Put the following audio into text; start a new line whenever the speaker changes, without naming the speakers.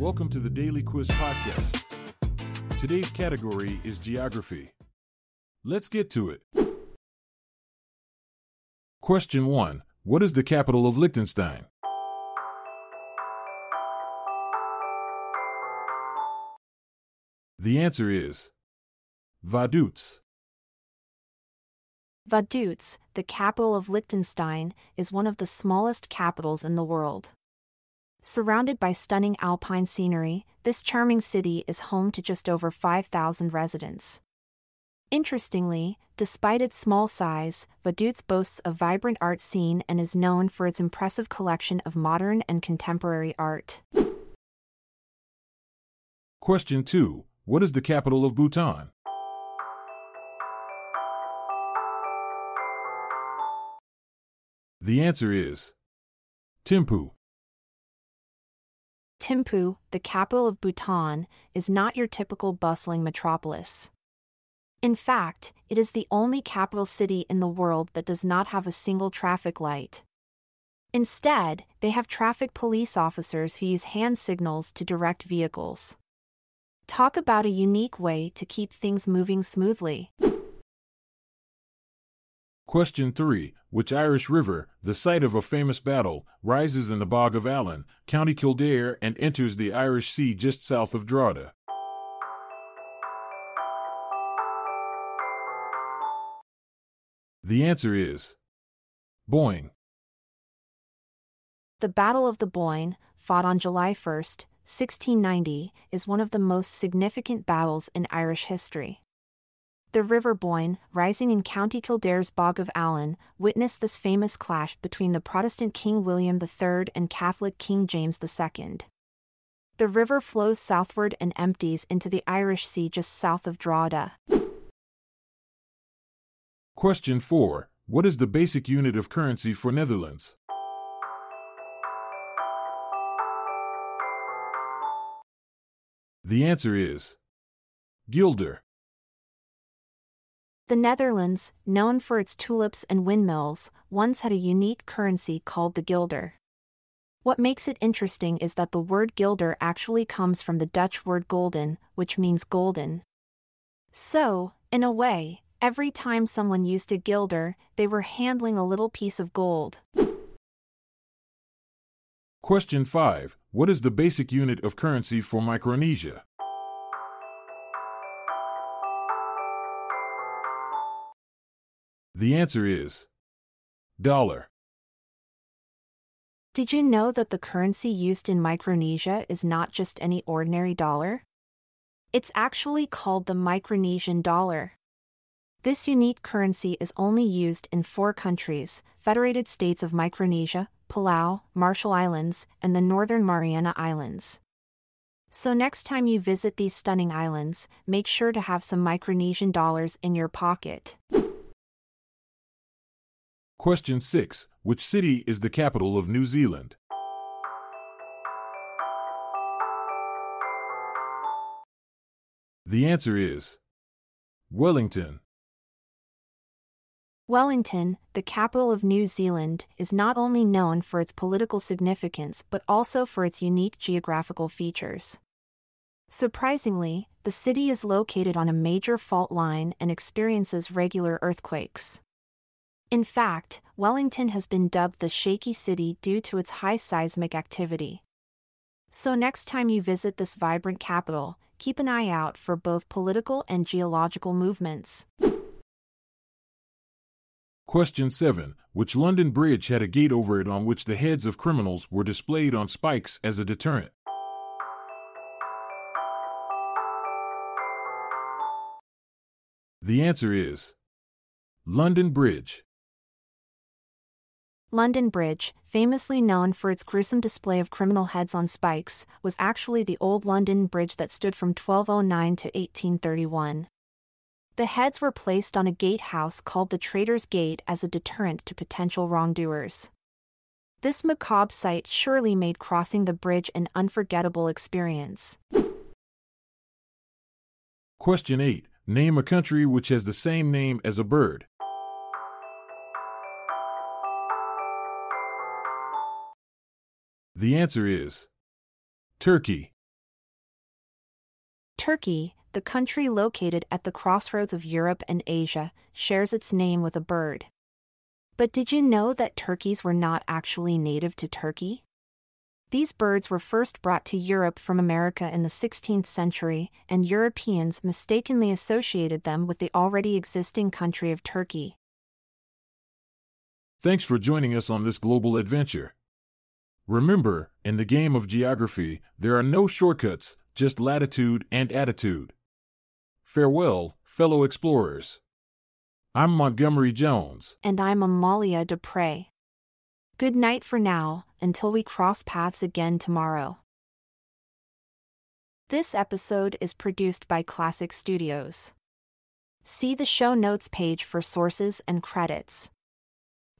Welcome to the Daily Quiz Podcast. Today's category is geography. Let's get to it. Question 1 What is the capital of Liechtenstein? The answer is Vaduz.
Vaduz, the capital of Liechtenstein, is one of the smallest capitals in the world. Surrounded by stunning alpine scenery, this charming city is home to just over 5,000 residents. Interestingly, despite its small size, Vaduz boasts a vibrant art scene and is known for its impressive collection of modern and contemporary art.
Question 2 What is the capital of Bhutan? The answer is Thimphu.
Thimphu, the capital of Bhutan, is not your typical bustling metropolis. In fact, it is the only capital city in the world that does not have a single traffic light. Instead, they have traffic police officers who use hand signals to direct vehicles. Talk about a unique way to keep things moving smoothly.
Question 3 Which Irish river, the site of a famous battle, rises in the Bog of Allen, County Kildare, and enters the Irish Sea just south of Drogheda? The answer is Boyne.
The Battle of the Boyne, fought on July 1, 1690, is one of the most significant battles in Irish history. The River Boyne, rising in County Kildare's Bog of Allen, witnessed this famous clash between the Protestant King William III and Catholic King James II. The river flows southward and empties into the Irish Sea just south of Drogheda.
Question 4 What is the basic unit of currency for Netherlands? The answer is Guilder.
The Netherlands, known for its tulips and windmills, once had a unique currency called the guilder. What makes it interesting is that the word guilder actually comes from the Dutch word golden, which means golden. So, in a way, every time someone used a guilder, they were handling a little piece of gold.
Question 5 What is the basic unit of currency for Micronesia? The answer is dollar.
Did you know that the currency used in Micronesia is not just any ordinary dollar? It's actually called the Micronesian dollar. This unique currency is only used in four countries Federated States of Micronesia, Palau, Marshall Islands, and the Northern Mariana Islands. So, next time you visit these stunning islands, make sure to have some Micronesian dollars in your pocket.
Question 6 Which city is the capital of New Zealand? The answer is Wellington.
Wellington, the capital of New Zealand, is not only known for its political significance but also for its unique geographical features. Surprisingly, the city is located on a major fault line and experiences regular earthquakes. In fact, Wellington has been dubbed the Shaky City due to its high seismic activity. So, next time you visit this vibrant capital, keep an eye out for both political and geological movements.
Question 7 Which London bridge had a gate over it on which the heads of criminals were displayed on spikes as a deterrent? The answer is London Bridge.
London Bridge, famously known for its gruesome display of criminal heads on spikes, was actually the old London Bridge that stood from 1209 to 1831. The heads were placed on a gatehouse called the Traitor's Gate as a deterrent to potential wrongdoers. This macabre sight surely made crossing the bridge an unforgettable experience.
Question 8. Name a country which has the same name as a bird. The answer is Turkey.
Turkey, the country located at the crossroads of Europe and Asia, shares its name with a bird. But did you know that turkeys were not actually native to Turkey? These birds were first brought to Europe from America in the 16th century, and Europeans mistakenly associated them with the already existing country of Turkey.
Thanks for joining us on this global adventure. Remember, in the game of geography, there are no shortcuts, just latitude and attitude. Farewell, fellow explorers. I'm Montgomery Jones.
And I'm Amalia Dupre. Good night for now, until we cross paths again tomorrow. This episode is produced by Klassic Studios. See the show notes page for sources and credits.